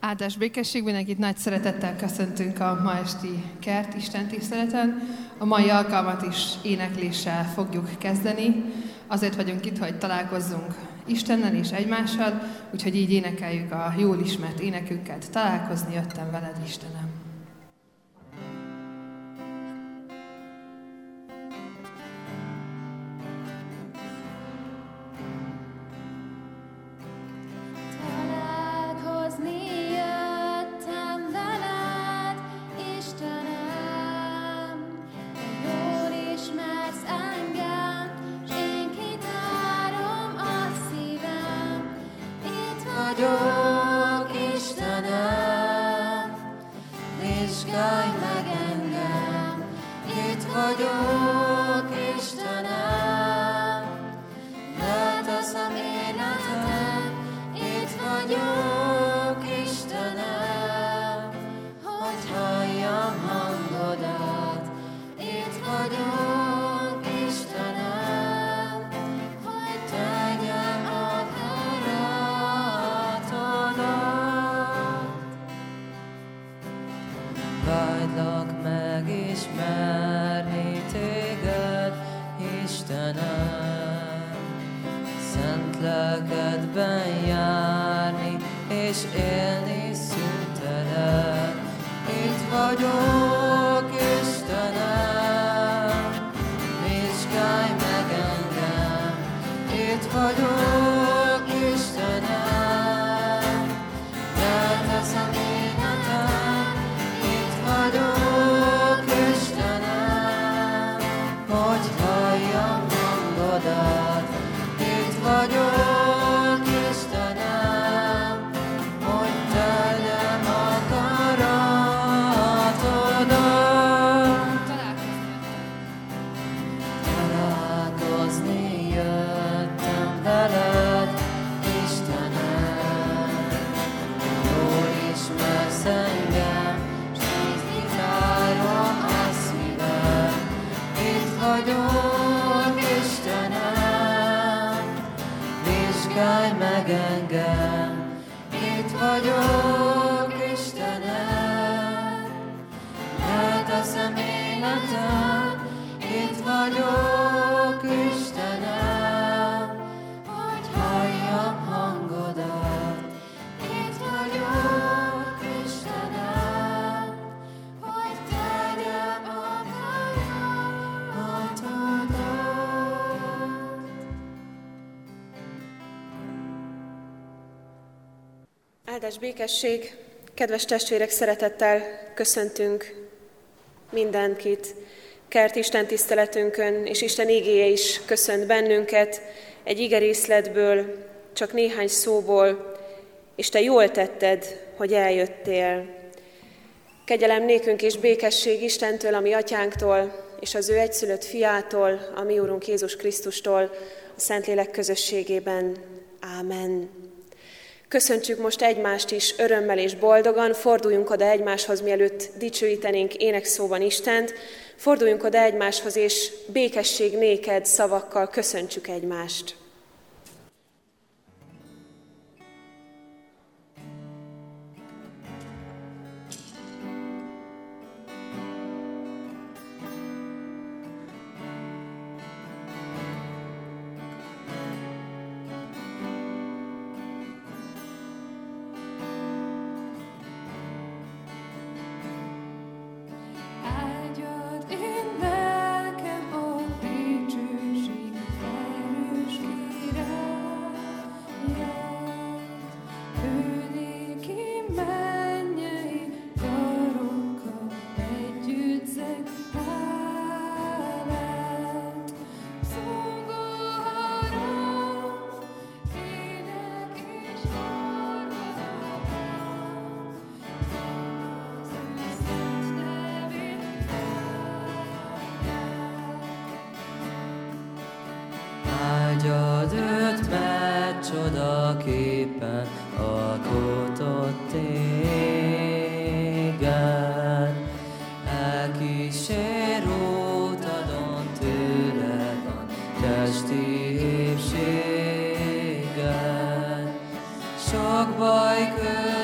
Áldás békesség, mindenkit nagy szeretettel köszöntünk a ma esti kert Isten tiszteleten. A mai alkalmat is énekléssel fogjuk kezdeni. Azért vagyunk itt, hogy találkozzunk Istennel és egymással, úgyhogy így énekeljük a jól ismert énekünket. Találkozni jöttem veled, Istenem. 덮어줘 Áldás békesség, kedves testvérek, szeretettel köszöntünk mindenkit. Kert Isten tiszteletünkön, és Isten igéje is köszönt bennünket egy igerészletből, csak néhány szóból, és te jól tetted, hogy eljöttél. Kegyelem nékünk és békesség Istentől, ami atyánktól, és az ő egyszülött fiától, a mi Úrunk Jézus Krisztustól, a Szentlélek közösségében. Ámen. Köszöntsük most egymást is örömmel és boldogan, forduljunk oda egymáshoz, mielőtt dicsőítenénk énekszóban Istent, forduljunk oda egymáshoz, és békesség néked szavakkal köszöntsük egymást. testi épséggel, sok baj köz.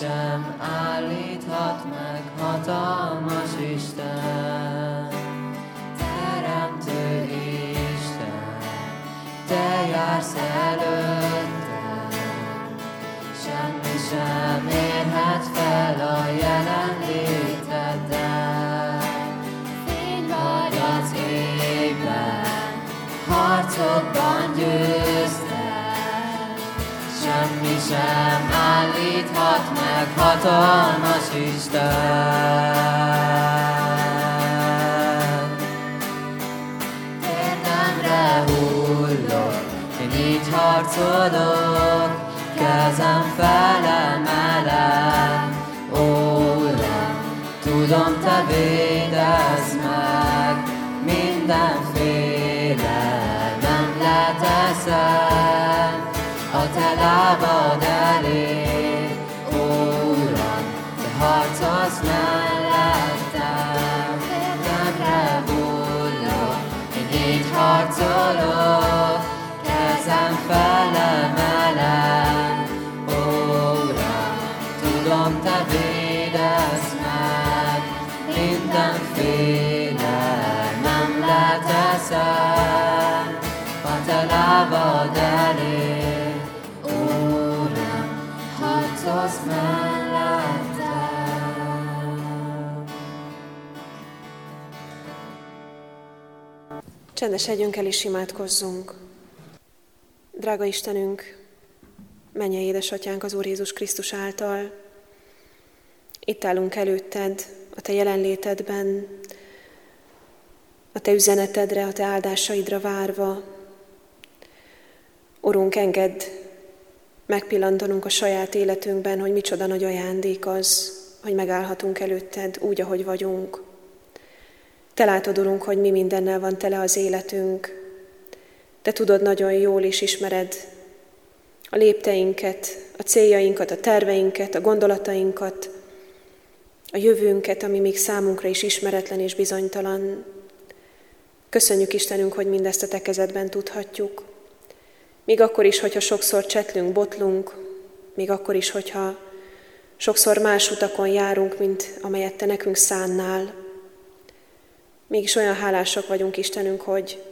Sem állíthat meg hatalmas Isten. Teremtő Isten, te jársz előtt, semmi sem érhet fel a jelenléteddel. Fény vagy az égben, harcokban győztél, semmi sem állíthat meg hatalmas Isten. Érdemre hullok, én így harcolok, kezem felemelem, Uram, tudom, Te védesz harcolok, kezem felemelem, tudom, te védesz meg, mindenféle nem leteszem, a te lábad elé, Úram, harcolsz mellettem. Csendesedjünk el és imádkozzunk. Drága Istenünk, menje édesatyánk az Úr Jézus Krisztus által, itt állunk előtted, a Te jelenlétedben, a Te üzenetedre, a Te áldásaidra várva. Urunk, engedd megpillantanunk a saját életünkben, hogy micsoda nagy ajándék az, hogy megállhatunk előtted úgy, ahogy vagyunk. Te látod, Urunk, hogy mi mindennel van tele az életünk. Te tudod nagyon jól és ismered a lépteinket, a céljainkat, a terveinket, a gondolatainkat, a jövőnket, ami még számunkra is ismeretlen és bizonytalan. Köszönjük Istenünk, hogy mindezt a te kezedben tudhatjuk. Még akkor is, hogyha sokszor csetlünk, botlunk, még akkor is, hogyha sokszor más utakon járunk, mint amelyet te nekünk szánnál. Mégis olyan hálásak vagyunk Istenünk, hogy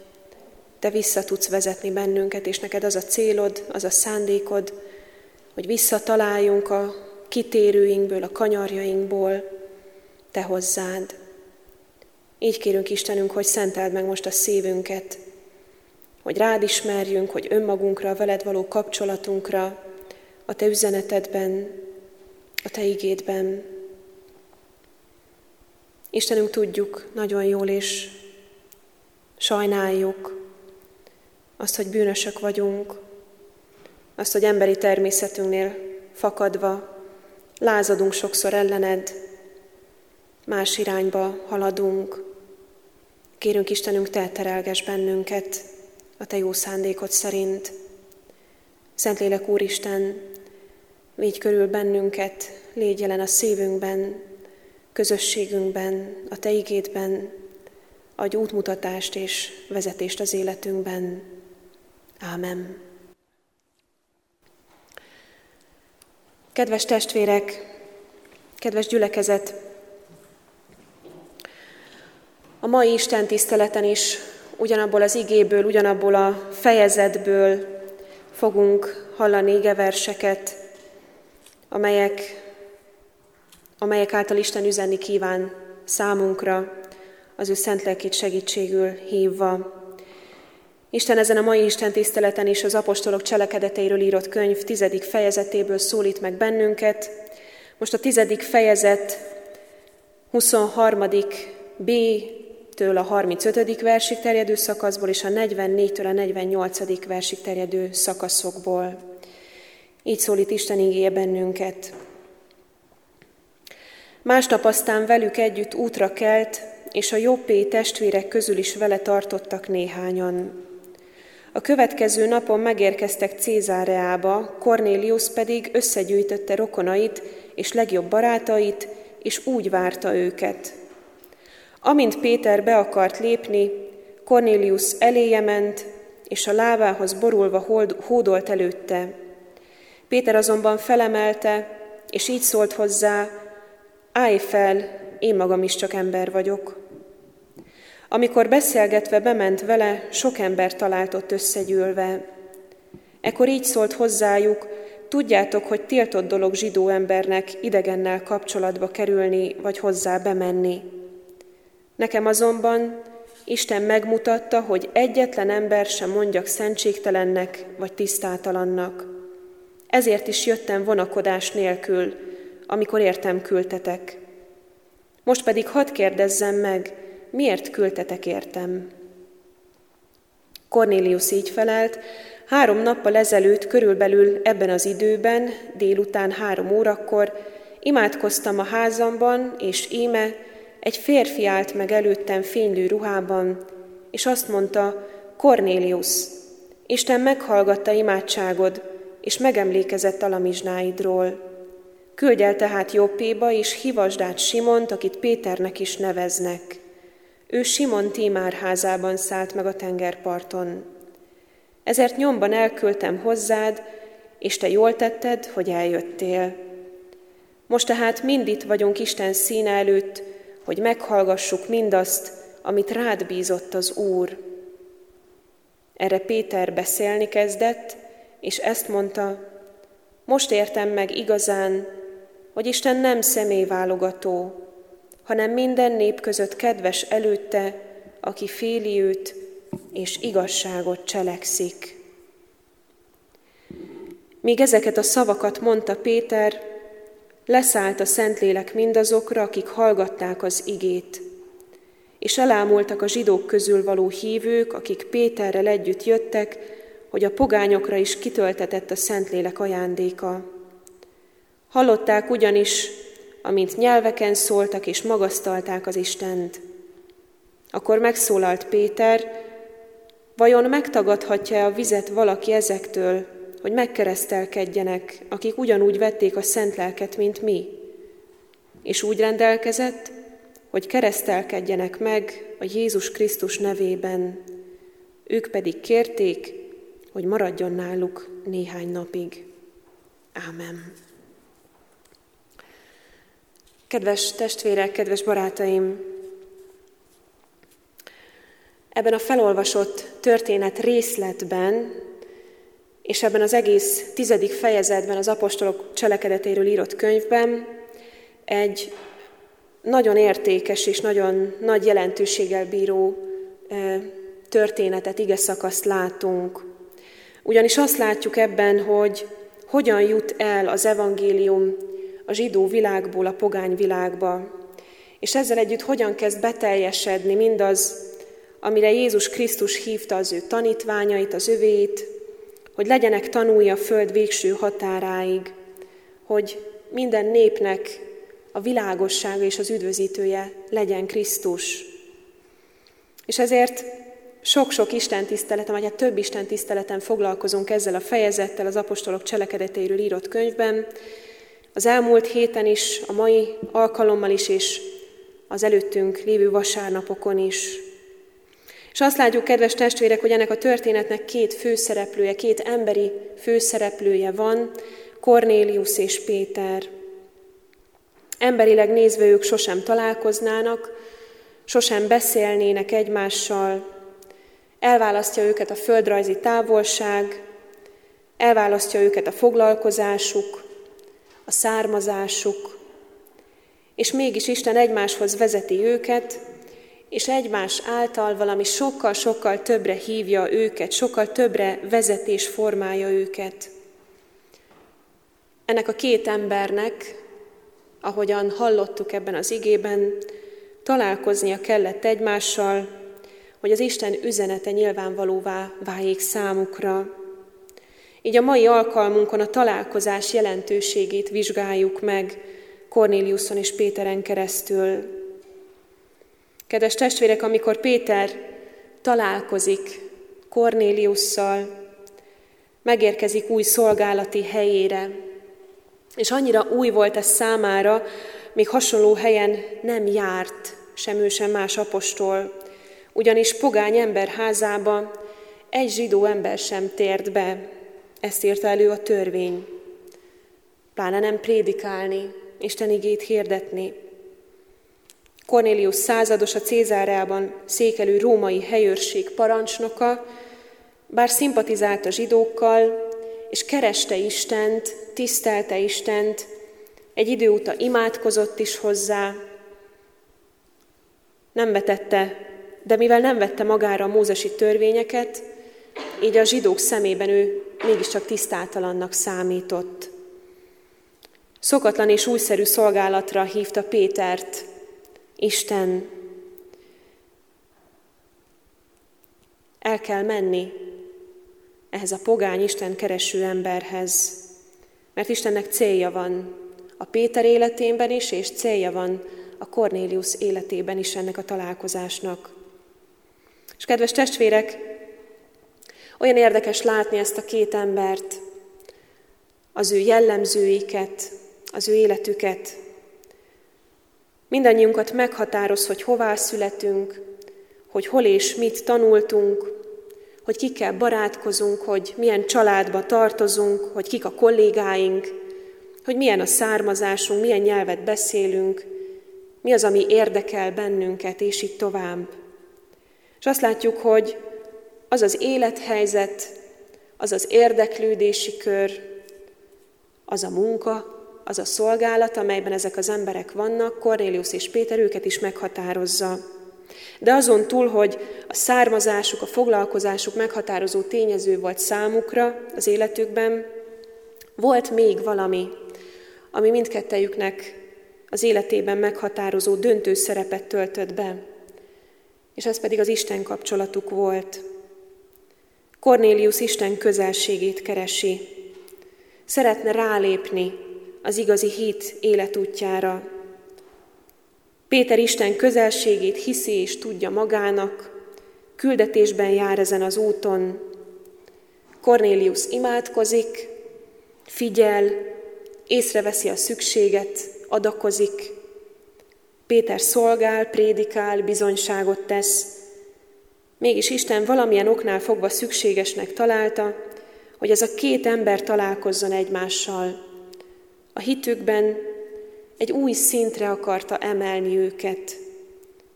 te vissza tudsz vezetni bennünket, és neked az a célod, az a szándékod, hogy visszataláljunk a kitérőinkből, a kanyarjainkból, te hozzád. Így kérünk Istenünk, hogy szenteld meg most a szívünket, hogy rád ismerjünk, hogy önmagunkra, a veled való kapcsolatunkra, a te üzenetedben, a te igédben. Istenünk tudjuk nagyon jól, és sajnáljuk azt, hogy bűnösök vagyunk, azt, hogy emberi természetünknél fakadva lázadunk sokszor ellened, más irányba haladunk. Kérünk Istenünk, te terelges bennünket a te jó szándékod szerint. Szentlélek Úristen, védj körül bennünket, légy jelen a szívünkben, közösségünkben, a Te igédben, adj útmutatást és vezetést az életünkben. Ámen. Kedves testvérek, kedves gyülekezet, a mai Isten tiszteleten is ugyanabból az igéből, ugyanabból a fejezetből fogunk hallani igeverseket, amelyek, amelyek által Isten üzenni kíván számunkra, az ő szent lelkét segítségül hívva. Isten ezen a mai Isten tiszteleten is az apostolok cselekedeteiről írott könyv tizedik fejezetéből szólít meg bennünket. Most a tizedik fejezet 23. B től a 35. versig terjedő szakaszból és a 44-től a 48. versig terjedő szakaszokból. Így szólít Isten ígéje bennünket. Másnap aztán velük együtt útra kelt, és a jobbé testvérek közül is vele tartottak néhányan. A következő napon megérkeztek Cézáreába, Cornélius pedig összegyűjtötte rokonait és legjobb barátait, és úgy várta őket – Amint Péter be akart lépni, Cornélius eléje ment, és a lábához borulva hódolt előtte. Péter azonban felemelte, és így szólt hozzá, állj fel, én magam is csak ember vagyok. Amikor beszélgetve bement vele, sok ember talált ott összegyűlve. Ekkor így szólt hozzájuk, tudjátok, hogy tiltott dolog zsidó embernek idegennel kapcsolatba kerülni, vagy hozzá bemenni. Nekem azonban Isten megmutatta, hogy egyetlen ember sem mondjak szentségtelennek vagy tisztátalannak. Ezért is jöttem vonakodás nélkül, amikor értem küldtetek. Most pedig hadd kérdezzem meg, miért küldtetek értem? Cornélius így felelt, három nappal ezelőtt körülbelül ebben az időben, délután három órakor, imádkoztam a házamban, és íme, egy férfi állt meg előttem fénylő ruhában, és azt mondta, Cornélius, Isten meghallgatta imádságod, és megemlékezett a lamizsnáidról. Küldj el tehát Jobbéba, és hivasd át Simont, akit Péternek is neveznek. Ő Simon Tímár házában szállt meg a tengerparton. Ezért nyomban elküldtem hozzád, és te jól tetted, hogy eljöttél. Most tehát mind itt vagyunk Isten színe előtt, hogy meghallgassuk mindazt, amit rád bízott az Úr. Erre Péter beszélni kezdett, és ezt mondta, most értem meg igazán, hogy Isten nem személyválogató, hanem minden nép között kedves előtte, aki féli őt és igazságot cselekszik. Míg ezeket a szavakat mondta Péter, Leszállt a Szentlélek mindazokra, akik hallgatták az igét, és elámultak a zsidók közül való hívők, akik Péterrel együtt jöttek, hogy a pogányokra is kitöltetett a Szentlélek ajándéka. Hallották ugyanis, amint nyelveken szóltak és magasztalták az Istent. Akkor megszólalt Péter, vajon megtagadhatja a vizet valaki ezektől, hogy megkeresztelkedjenek, akik ugyanúgy vették a szent lelket, mint mi? És úgy rendelkezett, hogy keresztelkedjenek meg a Jézus Krisztus nevében. Ők pedig kérték, hogy maradjon náluk néhány napig. Ámen. Kedves testvérek, kedves barátaim! Ebben a felolvasott történet részletben, és ebben az egész tizedik fejezetben, az apostolok cselekedetéről írott könyvben egy nagyon értékes és nagyon nagy jelentőséggel bíró történetet, ige szakaszt látunk. Ugyanis azt látjuk ebben, hogy hogyan jut el az evangélium a zsidó világból a pogány világba, és ezzel együtt hogyan kezd beteljesedni mindaz, amire Jézus Krisztus hívta az ő tanítványait, az övéit, hogy legyenek tanulja a föld végső határáig, hogy minden népnek a világossága és az üdvözítője legyen Krisztus. És ezért sok-sok Isten tiszteleten, vagy hát több Isten tiszteleten foglalkozunk ezzel a fejezettel az apostolok cselekedeteiről írott könyvben. Az elmúlt héten is, a mai alkalommal is, és az előttünk lévő vasárnapokon is. És azt látjuk, kedves testvérek, hogy ennek a történetnek két főszereplője, két emberi főszereplője van, Kornélius és Péter. Emberileg nézve ők sosem találkoznának, sosem beszélnének egymással, elválasztja őket a földrajzi távolság, elválasztja őket a foglalkozásuk, a származásuk, és mégis Isten egymáshoz vezeti őket, és egymás által valami sokkal-sokkal többre hívja őket, sokkal többre vezetés formálja őket. Ennek a két embernek, ahogyan hallottuk ebben az igében, találkoznia kellett egymással, hogy az Isten üzenete nyilvánvalóvá váljék számukra. Így a mai alkalmunkon a találkozás jelentőségét vizsgáljuk meg Kornéliuson és Péteren keresztül. Kedves testvérek, amikor Péter találkozik Kornéliusszal, megérkezik új szolgálati helyére, és annyira új volt ez számára, még hasonló helyen nem járt sem ő, sem más apostol, ugyanis pogány ember házába egy zsidó ember sem tért be, ezt írta elő a törvény. Pláne nem prédikálni, Isten igét hirdetni. Cornélius százados a Cézárában székelő római helyőrség parancsnoka, bár szimpatizált a zsidókkal, és kereste Istent, tisztelte Istent, egy idő óta imádkozott is hozzá, nem vetette, de mivel nem vette magára a mózesi törvényeket, így a zsidók szemében ő mégiscsak tisztátalannak számított. Szokatlan és újszerű szolgálatra hívta Pétert, Isten. El kell menni ehhez a pogány Isten kereső emberhez, mert Istennek célja van a Péter életében is, és célja van a Cornélius életében is ennek a találkozásnak. És kedves testvérek, olyan érdekes látni ezt a két embert, az ő jellemzőiket, az ő életüket. Mindannyiunkat meghatároz, hogy hová születünk, hogy hol és mit tanultunk, hogy kikkel barátkozunk, hogy milyen családba tartozunk, hogy kik a kollégáink, hogy milyen a származásunk, milyen nyelvet beszélünk, mi az, ami érdekel bennünket, és így tovább. És azt látjuk, hogy az az élethelyzet, az az érdeklődési kör, az a munka, az a szolgálat, amelyben ezek az emberek vannak, Cornélius és Péter őket is meghatározza. De azon túl, hogy a származásuk, a foglalkozásuk meghatározó tényező volt számukra az életükben, volt még valami, ami mindkettejüknek az életében meghatározó döntő szerepet töltött be, és ez pedig az Isten kapcsolatuk volt. Cornélius Isten közelségét keresi. Szeretne rálépni az igazi hit életútjára. Péter Isten közelségét hiszi és tudja magának, küldetésben jár ezen az úton. Cornélius imádkozik, figyel, észreveszi a szükséget, adakozik. Péter szolgál, prédikál, bizonyságot tesz. Mégis Isten valamilyen oknál fogva szükségesnek találta, hogy ez a két ember találkozzon egymással. A hitükben egy új szintre akarta emelni őket,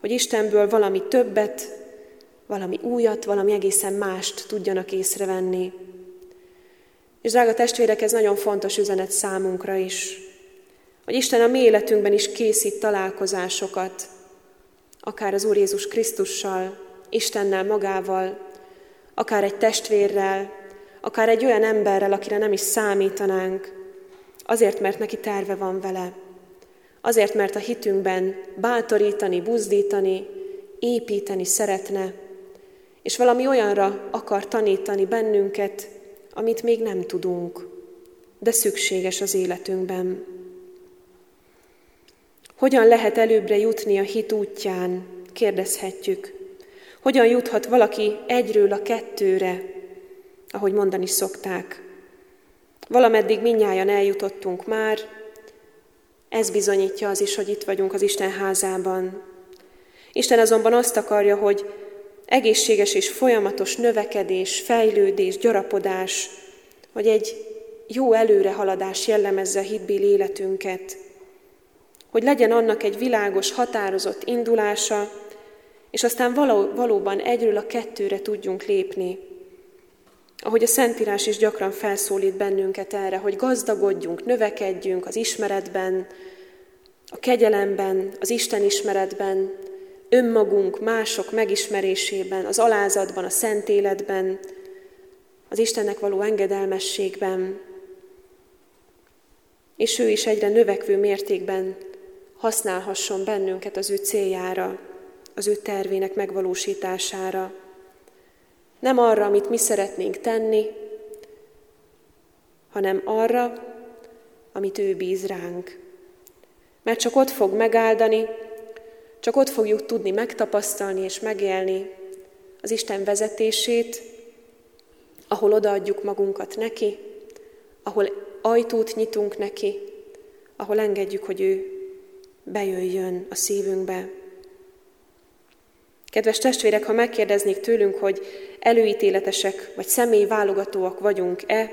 hogy Istenből valami többet, valami újat, valami egészen mást tudjanak észrevenni. És drága testvérek, ez nagyon fontos üzenet számunkra is, hogy Isten a mi életünkben is készít találkozásokat, akár az Úr Jézus Krisztussal, Istennel magával, akár egy testvérrel, akár egy olyan emberrel, akire nem is számítanánk, azért, mert neki terve van vele. Azért, mert a hitünkben bátorítani, buzdítani, építeni szeretne, és valami olyanra akar tanítani bennünket, amit még nem tudunk, de szükséges az életünkben. Hogyan lehet előbbre jutni a hit útján, kérdezhetjük. Hogyan juthat valaki egyről a kettőre, ahogy mondani szokták. Valameddig minnyáján eljutottunk már, ez bizonyítja az is, hogy itt vagyunk az Isten házában. Isten azonban azt akarja, hogy egészséges és folyamatos növekedés, fejlődés, gyarapodás, hogy egy jó előrehaladás jellemezze a hitbéli életünket, hogy legyen annak egy világos, határozott indulása, és aztán való, valóban egyről a kettőre tudjunk lépni. Ahogy a Szentírás is gyakran felszólít bennünket erre, hogy gazdagodjunk, növekedjünk az ismeretben, a kegyelemben, az Isten ismeretben, önmagunk, mások megismerésében, az alázatban, a szent életben, az Istennek való engedelmességben, és ő is egyre növekvő mértékben használhasson bennünket az ő céljára, az ő tervének megvalósítására. Nem arra, amit mi szeretnénk tenni, hanem arra, amit ő bíz ránk. Mert csak ott fog megáldani, csak ott fogjuk tudni megtapasztalni és megélni az Isten vezetését, ahol odaadjuk magunkat neki, ahol ajtót nyitunk neki, ahol engedjük, hogy ő bejöjjön a szívünkbe. Kedves testvérek, ha megkérdeznék tőlünk, hogy előítéletesek vagy személyválogatóak vagyunk-e,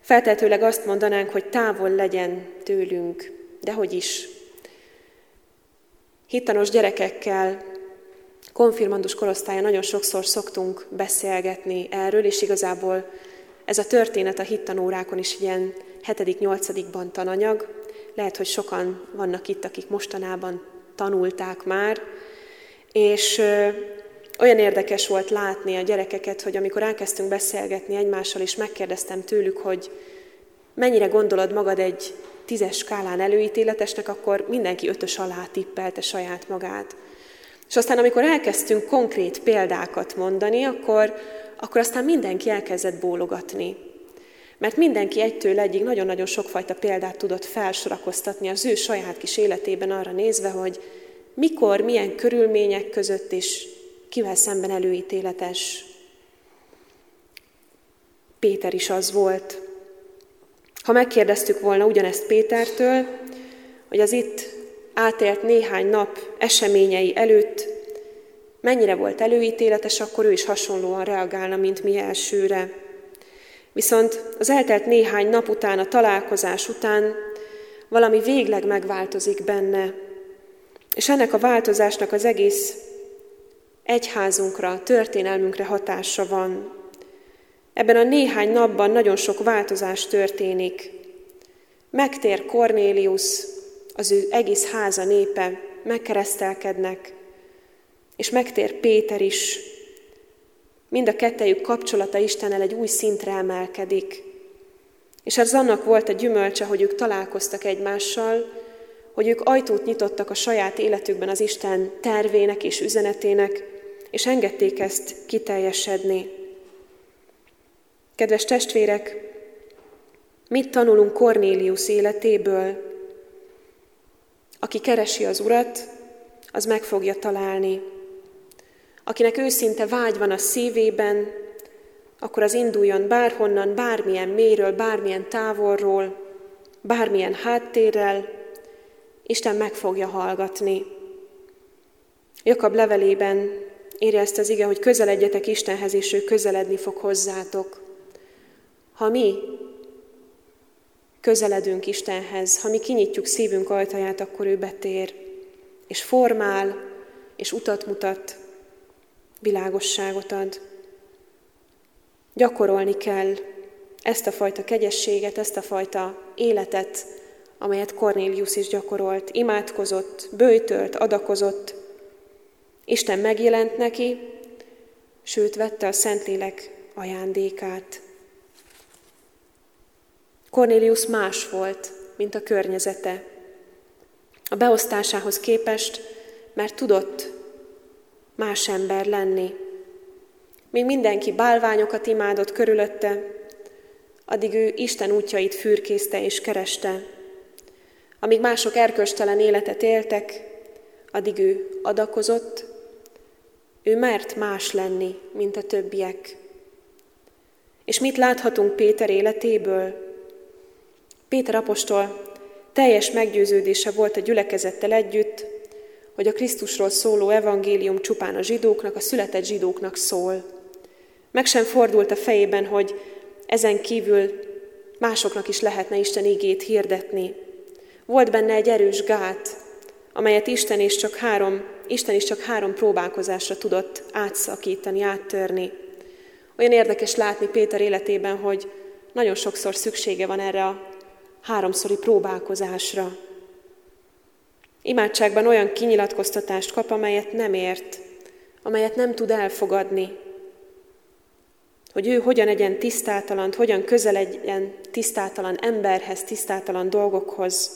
feltehetőleg azt mondanánk, hogy távol legyen tőlünk, de hogy is. Hittanos gyerekekkel, konfirmandus korosztálya nagyon sokszor szoktunk beszélgetni erről, és igazából ez a történet a hittanórákon is ilyen 7.-8. tananyag. Lehet, hogy sokan vannak itt, akik mostanában tanulták már, és olyan érdekes volt látni a gyerekeket, hogy amikor elkezdtünk beszélgetni egymással, és megkérdeztem tőlük, hogy mennyire gondolod magad egy tízes skálán előítéletesnek, akkor mindenki ötös alá tippelte saját magát. És aztán, amikor elkezdtünk konkrét példákat mondani, akkor, akkor aztán mindenki elkezdett bólogatni. Mert mindenki egytől egyig nagyon-nagyon sokfajta példát tudott felsorakoztatni az ő saját kis életében arra nézve, hogy mikor, milyen körülmények között és kivel szemben előítéletes. Péter is az volt. Ha megkérdeztük volna ugyanezt Pétertől, hogy az itt átélt néhány nap eseményei előtt mennyire volt előítéletes, akkor ő is hasonlóan reagálna, mint mi elsőre. Viszont az eltelt néhány nap után, a találkozás után valami végleg megváltozik benne, és ennek a változásnak az egész egyházunkra, történelmünkre hatása van. Ebben a néhány napban nagyon sok változás történik. Megtér Kornélius, az ő egész háza népe, megkeresztelkednek, és megtér Péter is. Mind a kettejük kapcsolata Istennel egy új szintre emelkedik. És ez annak volt a gyümölcse, hogy ők találkoztak egymással, hogy ők ajtót nyitottak a saját életükben az Isten tervének és üzenetének, és engedték ezt kiteljesedni. Kedves testvérek, mit tanulunk Kornélius életéből? Aki keresi az Urat, az meg fogja találni. Akinek őszinte vágy van a szívében, akkor az induljon bárhonnan, bármilyen méről, bármilyen távolról, bármilyen háttérrel, Isten meg fogja hallgatni. Jakab levelében írja ezt az ige, hogy közeledjetek Istenhez, és ő közeledni fog hozzátok. Ha mi közeledünk Istenhez, ha mi kinyitjuk szívünk ajtaját, akkor ő betér, és formál, és utat mutat, világosságot ad. Gyakorolni kell ezt a fajta kegyességet, ezt a fajta életet, amelyet Cornélius is gyakorolt, imádkozott, bőjtölt, adakozott. Isten megjelent neki, sőt vette a Szentlélek ajándékát. Cornélius más volt, mint a környezete. A beosztásához képest, mert tudott más ember lenni. Még mindenki bálványokat imádott körülötte, addig ő Isten útjait fürkészte és kereste. Amíg mások erköstelen életet éltek, addig ő adakozott, ő mert más lenni, mint a többiek. És mit láthatunk Péter életéből? Péter apostol teljes meggyőződése volt a gyülekezettel együtt, hogy a Krisztusról szóló evangélium csupán a zsidóknak, a született zsidóknak szól. Meg sem fordult a fejében, hogy ezen kívül másoknak is lehetne Isten igét hirdetni. Volt benne egy erős gát, amelyet Isten is csak három, Isten is csak három próbálkozásra tudott átszakítani, áttörni. Olyan érdekes látni Péter életében, hogy nagyon sokszor szüksége van erre a háromszori próbálkozásra. Imádságban olyan kinyilatkoztatást kap, amelyet nem ért, amelyet nem tud elfogadni, hogy ő hogyan legyen tisztátalan, hogyan közeledjen tisztátalan emberhez, tisztátalan dolgokhoz.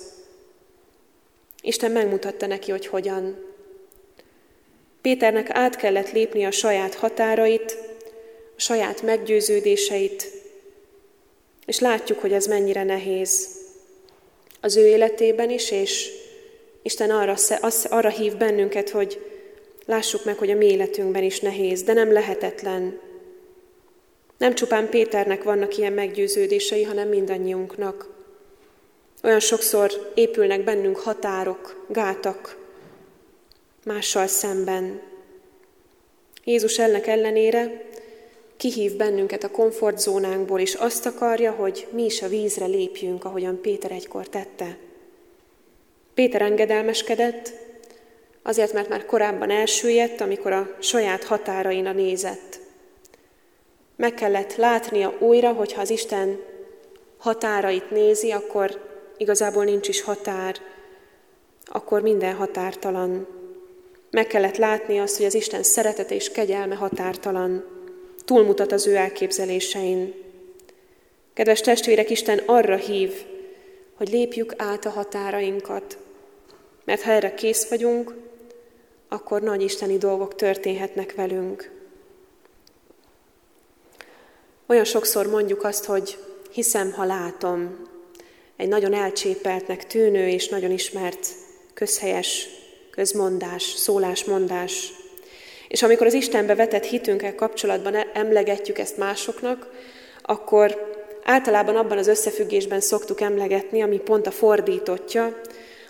Isten megmutatta neki, hogy hogyan. Péternek át kellett lépni a saját határait, a saját meggyőződéseit, és látjuk, hogy ez mennyire nehéz az ő életében is, és Isten arra, arra hív bennünket, hogy lássuk meg, hogy a mi életünkben is nehéz, de nem lehetetlen. Nem csupán Péternek vannak ilyen meggyőződései, hanem mindannyiunknak. Olyan sokszor épülnek bennünk határok, gátak mással szemben. Jézus ennek ellenére kihív bennünket a komfortzónánkból, és azt akarja, hogy mi is a vízre lépjünk, ahogyan Péter egykor tette. Péter engedelmeskedett, azért, mert már korábban elsüllyedt, amikor a saját határaina nézett. Meg kellett látnia újra, hogy ha az Isten határait nézi, akkor igazából nincs is határ, akkor minden határtalan. Meg kellett látni azt, hogy az Isten szeretete és kegyelme határtalan, túlmutat az ő elképzelésein. Kedves testvérek, Isten arra hív, hogy lépjük át a határainkat, mert ha erre kész vagyunk, akkor nagy isteni dolgok történhetnek velünk. Olyan sokszor mondjuk azt, hogy hiszem, ha látom. Egy nagyon elcsépeltnek tűnő és nagyon ismert közhelyes közmondás, szólásmondás. És amikor az Istenbe vetett hitünkkel kapcsolatban emlegetjük ezt másoknak, akkor általában abban az összefüggésben szoktuk emlegetni, ami pont a fordítotja,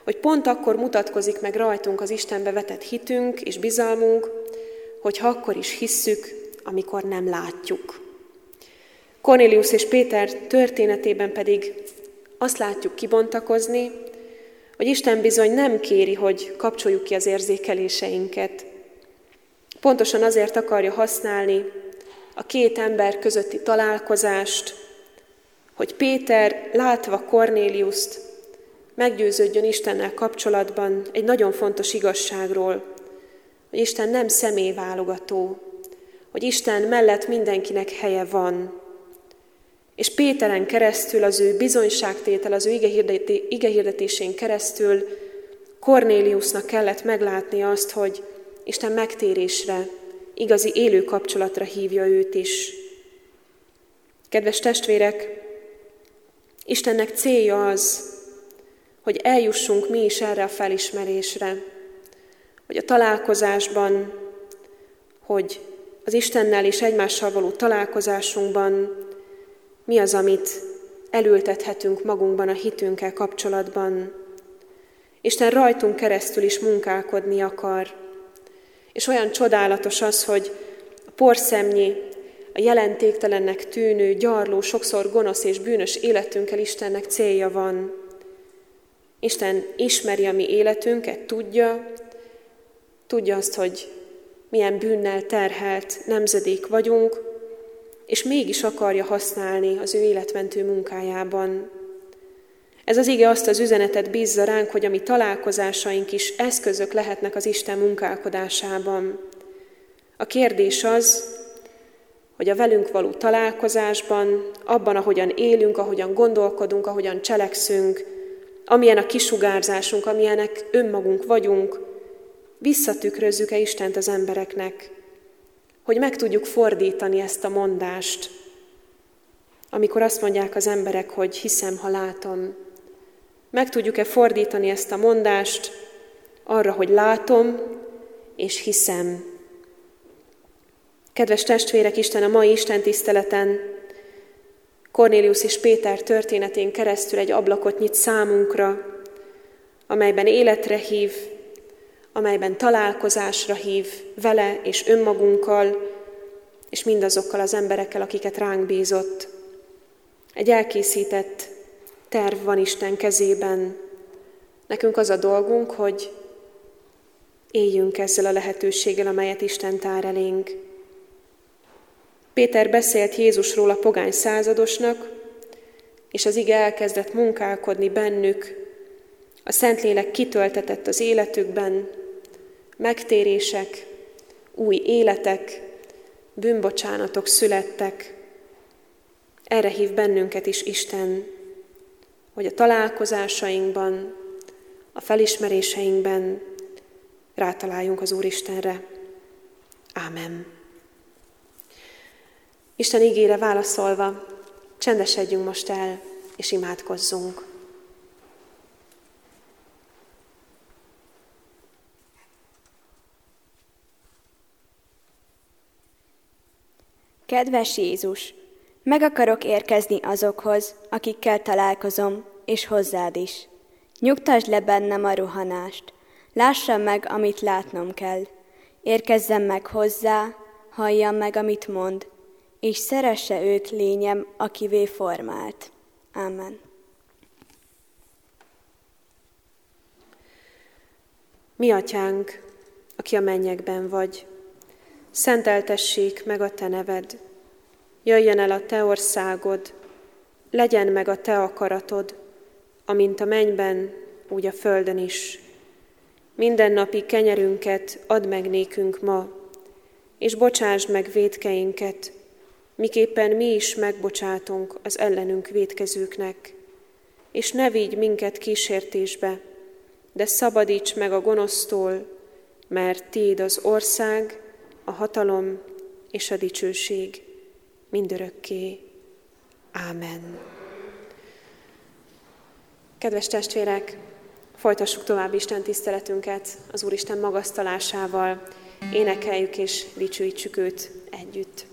hogy pont akkor mutatkozik meg rajtunk az Istenbe vetett hitünk és bizalmunk, hogyha akkor is hisszük, amikor nem látjuk. Cornélius és Péter történetében pedig azt látjuk kibontakozni, hogy Isten bizony nem kéri, hogy kapcsoljuk ki az érzékeléseinket. Pontosan azért akarja használni a két ember közötti találkozást, hogy Péter látva Kornéliuszt meggyőződjön Istennel kapcsolatban egy nagyon fontos igazságról, hogy Isten nem személyválogató, hogy Isten mellett mindenkinek helye van, és Péteren keresztül, az ő bizonyságtétel, az ő igehirdetésén keresztül Kornéliusnak kellett meglátni azt, hogy Isten megtérésre, igazi élő kapcsolatra hívja őt is. Kedves testvérek, Istennek célja az, hogy eljussunk mi is erre a felismerésre, hogy a találkozásban, hogy az Istennel és egymással való találkozásunkban mi az, amit elültethetünk magunkban a hitünkkel kapcsolatban. Isten rajtunk keresztül is munkálkodni akar. És olyan csodálatos az, hogy a porszemnyi, a jelentéktelennek tűnő, gyarló, sokszor gonosz és bűnös életünkkel Istennek célja van. Isten ismeri a mi életünket, tudja, tudja azt, hogy milyen bűnnel terhelt nemzedék vagyunk, és mégis akarja használni az ő életmentő munkájában. Ez az ige azt az üzenetet bízza ránk, hogy a mi találkozásaink is eszközök lehetnek az Isten munkálkodásában. A kérdés az, hogy a velünk való találkozásban, abban, ahogyan élünk, ahogyan gondolkodunk, ahogyan cselekszünk, amilyen a kisugárzásunk, amilyenek önmagunk vagyunk, visszatükrözzük-e Istent az embereknek, hogy meg tudjuk fordítani ezt a mondást, amikor azt mondják az emberek, hogy hiszem, ha látom. Meg tudjuk-e fordítani ezt a mondást arra, hogy látom és hiszem. Kedves testvérek, Isten a mai Isten tiszteleten Cornélius és Péter történetén keresztül egy ablakot nyit számunkra, amelyben életre hív, amelyben találkozásra hív vele és önmagunkkal, és mindazokkal az emberekkel, akiket ránk bízott. Egy elkészített terv van Isten kezében. Nekünk az a dolgunk, hogy éljünk ezzel a lehetőséggel, amelyet Isten tár elénk. Péter beszélt Jézusról a pogány századosnak, és az ige elkezdett munkálkodni bennük, a Szentlélek kitöltetett az életükben, megtérések, új életek, bűnbocsánatok születtek. Erre hív bennünket is Isten, hogy a találkozásainkban, a felismeréseinkben rátaláljunk az Úristenre. Ámen. Isten ígére válaszolva, csendesedjünk most el, és imádkozzunk. Kedves Jézus, meg akarok érkezni azokhoz, akikkel találkozom, és hozzád is. Nyugtasd le bennem a rohanást, lássam meg, amit látnom kell. Érkezzem meg hozzá, halljam meg, amit mond, és szeresse őt lényem, akivé formált. Amen. Mi atyánk, aki a mennyekben vagy, szenteltessék meg a te neved, jöjjön el a te országod, legyen meg a te akaratod, amint a mennyben, úgy a földön is. Mindennapi kenyerünket add meg nékünk ma, és bocsásd meg védkeinket, miképpen mi is megbocsátunk az ellenünk védkezőknek. És ne vigy minket kísértésbe, de szabadíts meg a gonosztól, mert Téd az ország, a hatalom és a dicsőség mindörökké. Ámen. Kedves testvérek, folytassuk tovább Isten tiszteletünket az Úristen magasztalásával, énekeljük és dicsőítsük őt együtt.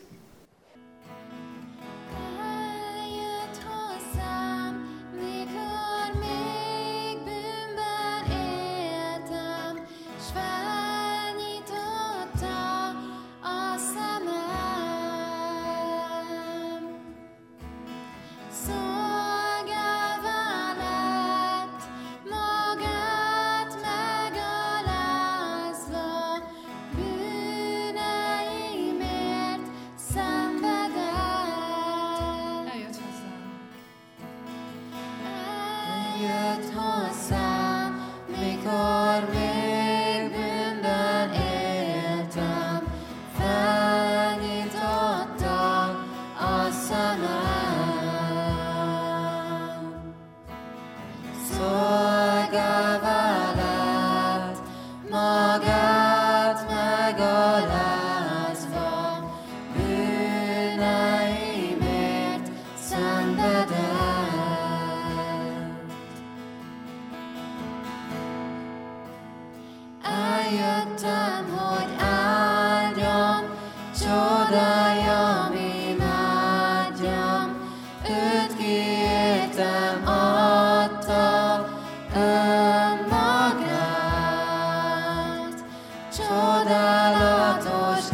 Csodálatos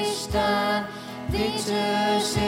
Isten, dicsőség.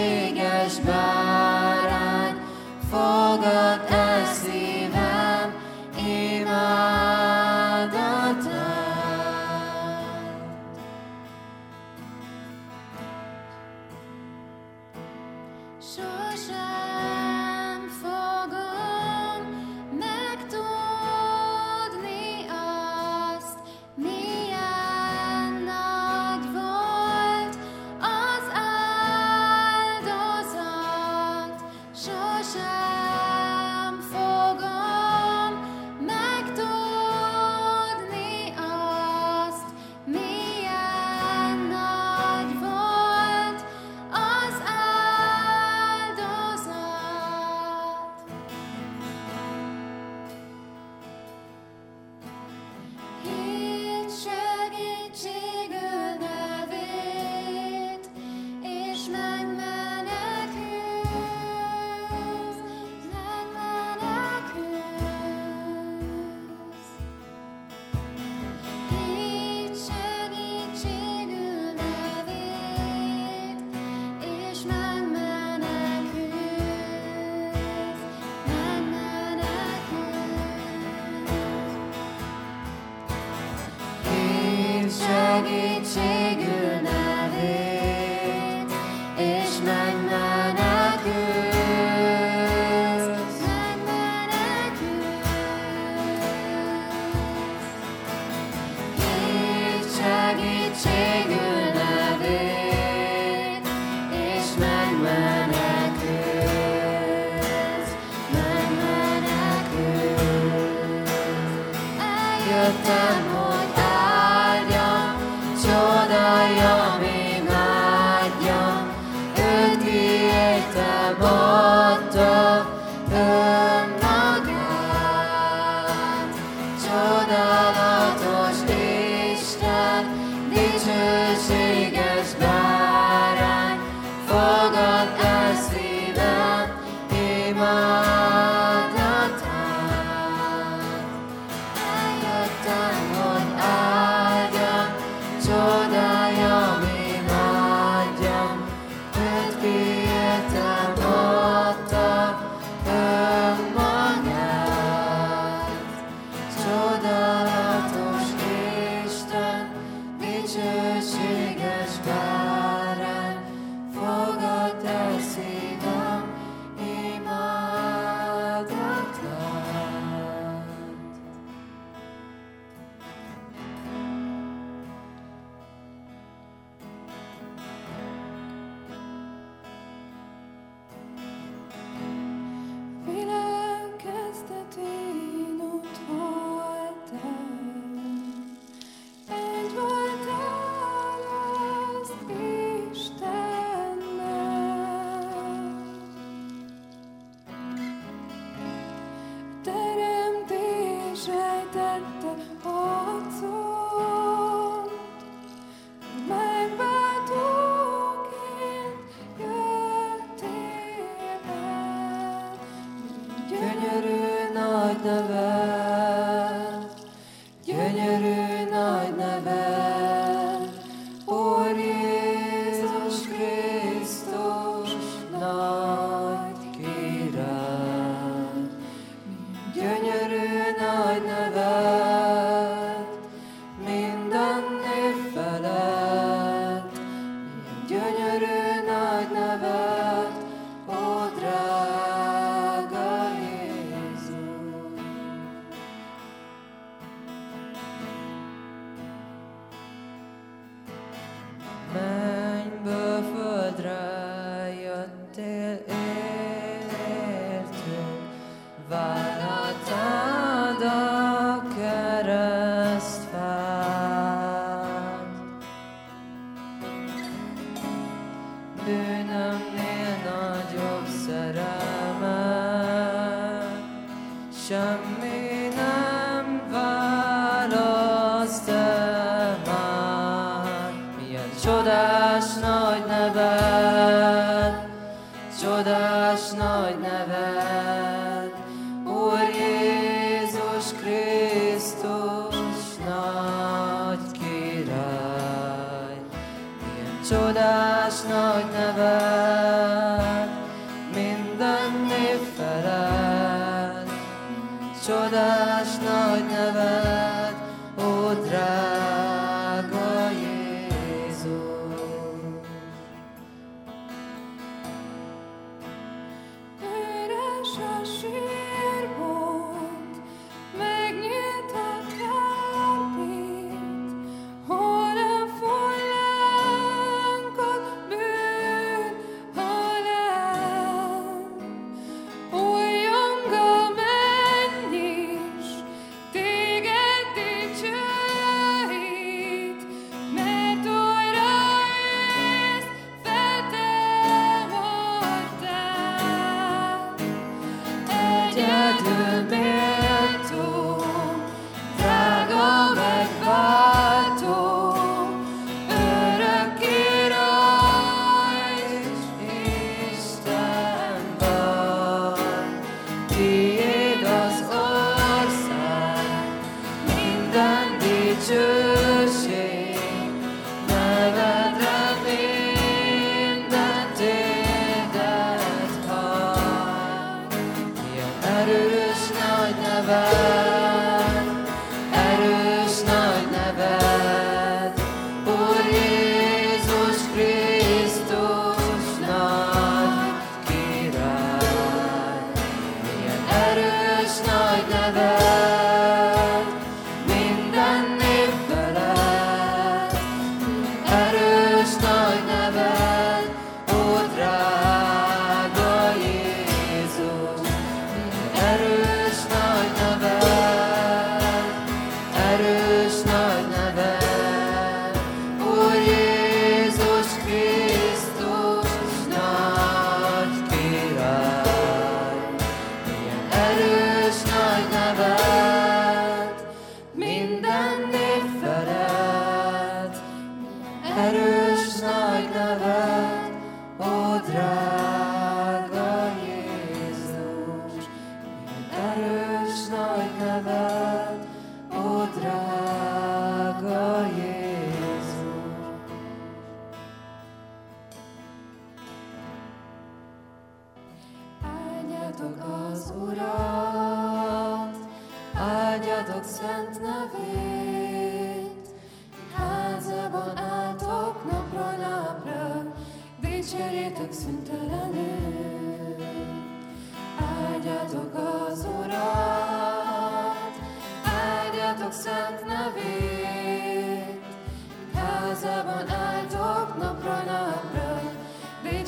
Jordan.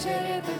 Ciebie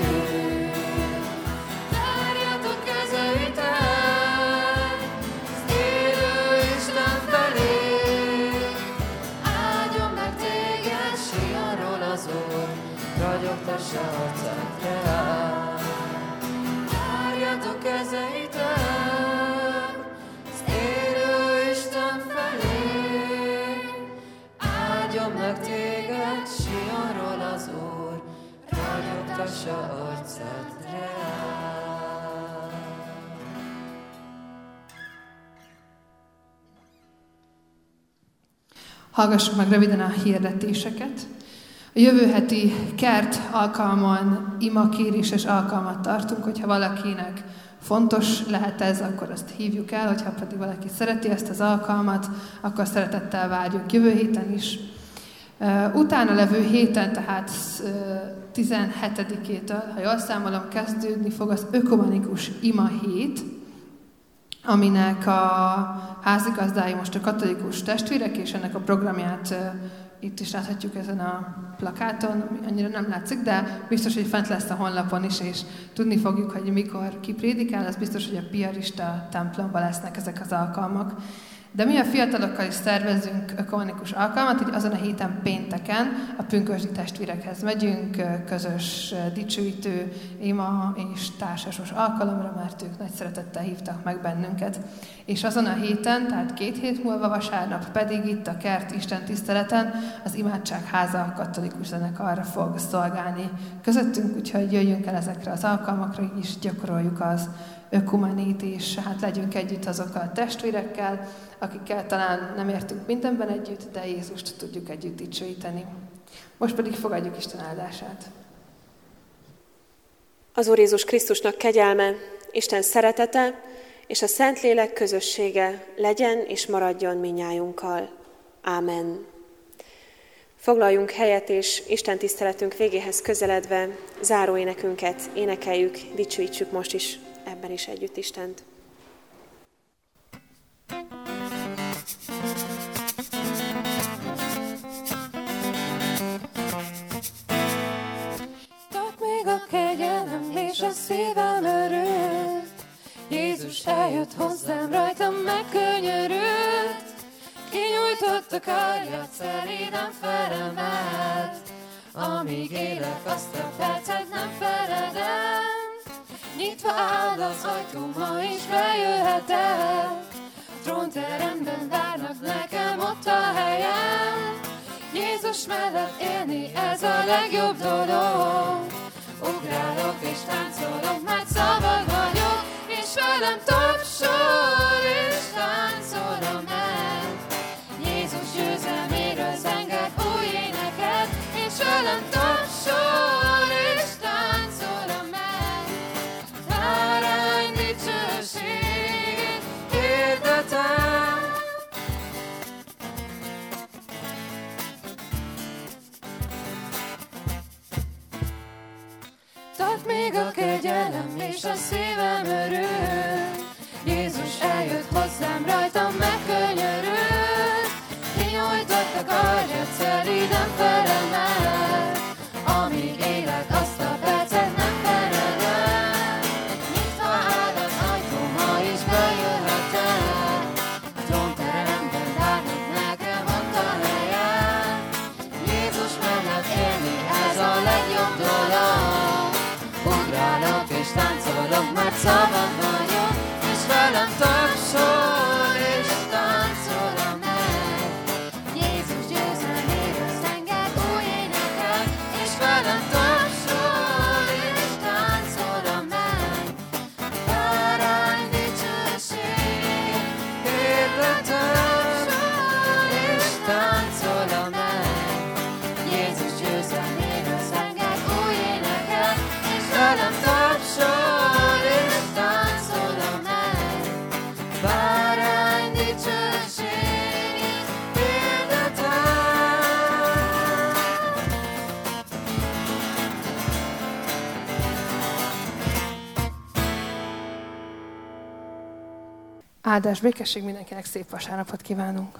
Hallgassuk meg röviden a hirdetéseket. A jövő heti kert alkalman imakéréses alkalmat tartunk, hogyha valakinek fontos lehet ez, akkor azt hívjuk el, hogyha pedig valaki szereti ezt az alkalmat, akkor szeretettel várjuk jövő héten is. Utána levő héten, tehát 17-től, ha jól számolom, kezdődni fog az ökumenikus ima hét, aminek a házigazdái most a katolikus testvérek, és ennek a programját itt is láthatjuk ezen a plakáton, annyira nem látszik, de biztos, hogy fent lesz a honlapon is, és tudni fogjuk, hogy mikor ki prédikál, az biztos, hogy a piarista templomban lesznek ezek az alkalmak. De mi a fiatalokkal is szervezünk ökumenikus alkalmat, így azon a héten pénteken a pünkösdi testvérekhez megyünk, közös dicsőítő, ima és társasos alkalomra, mert ők nagy szeretettel hívtak meg bennünket. És azon a héten, tehát két hét múlva vasárnap pedig itt a Kert Isten tiszteleten az imádságháza katolikus zenekarra fog szolgálni közöttünk, úgyhogy jöjjünk el ezekre az alkalmakra, is gyakoroljuk az ökumenét, és hát legyünk együtt azokkal a testvérekkel, akikkel talán nem értünk mindenben együtt, de Jézust tudjuk együtt dicsőíteni. Most pedig fogadjuk Isten áldását. Az Úr Jézus Krisztusnak kegyelme, Isten szeretete és a Szentlélek közössége legyen és maradjon minnyájunkkal. Ámen. Foglaljunk helyet, és Isten tiszteletünk végéhez közeledve záró énekünket énekeljük, dicsőítsük most is ebben is együtt Istent. Tart még a kegyelem és a szívem örül. Jézus eljött hozzám, rajtam megkönyörült. Kinyújtott a karját, szeréden felemelt. Amíg élek, azt a percet nem feledem. Nyitva áll az ajtó, ma is bejöhetek. Trónteremben várnak nekem ott a helyem. Jézus mellett élni, ez a legjobb dolog. Ugrálok és táncolok, mert szabad vagyok, és velem tapsol és táncolom meg. Jézus győzelméről zenged új éneket, és velem tapsol és a szívem örül. Jézus eljött hozzám, rajtam megkönyörült. A karját, szeriden Áldás, békesség mindenkinek szép vasárnapot kívánunk!